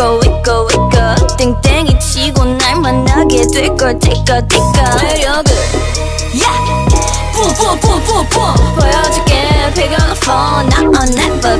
있고 있고 있고. 땡땡이 치고 날 만나게 될걸 띠까 띠까. 매력을 yeah. 부부부부부. 보여줄게. Pick up the phone, not on that but